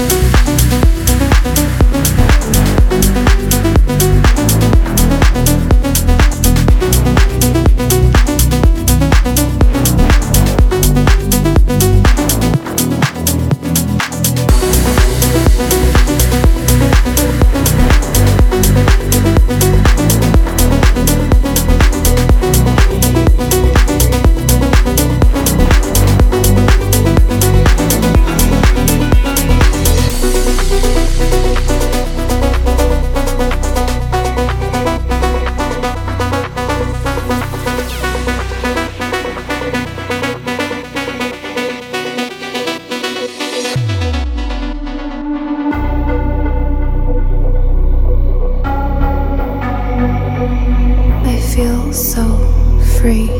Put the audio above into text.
Thank free.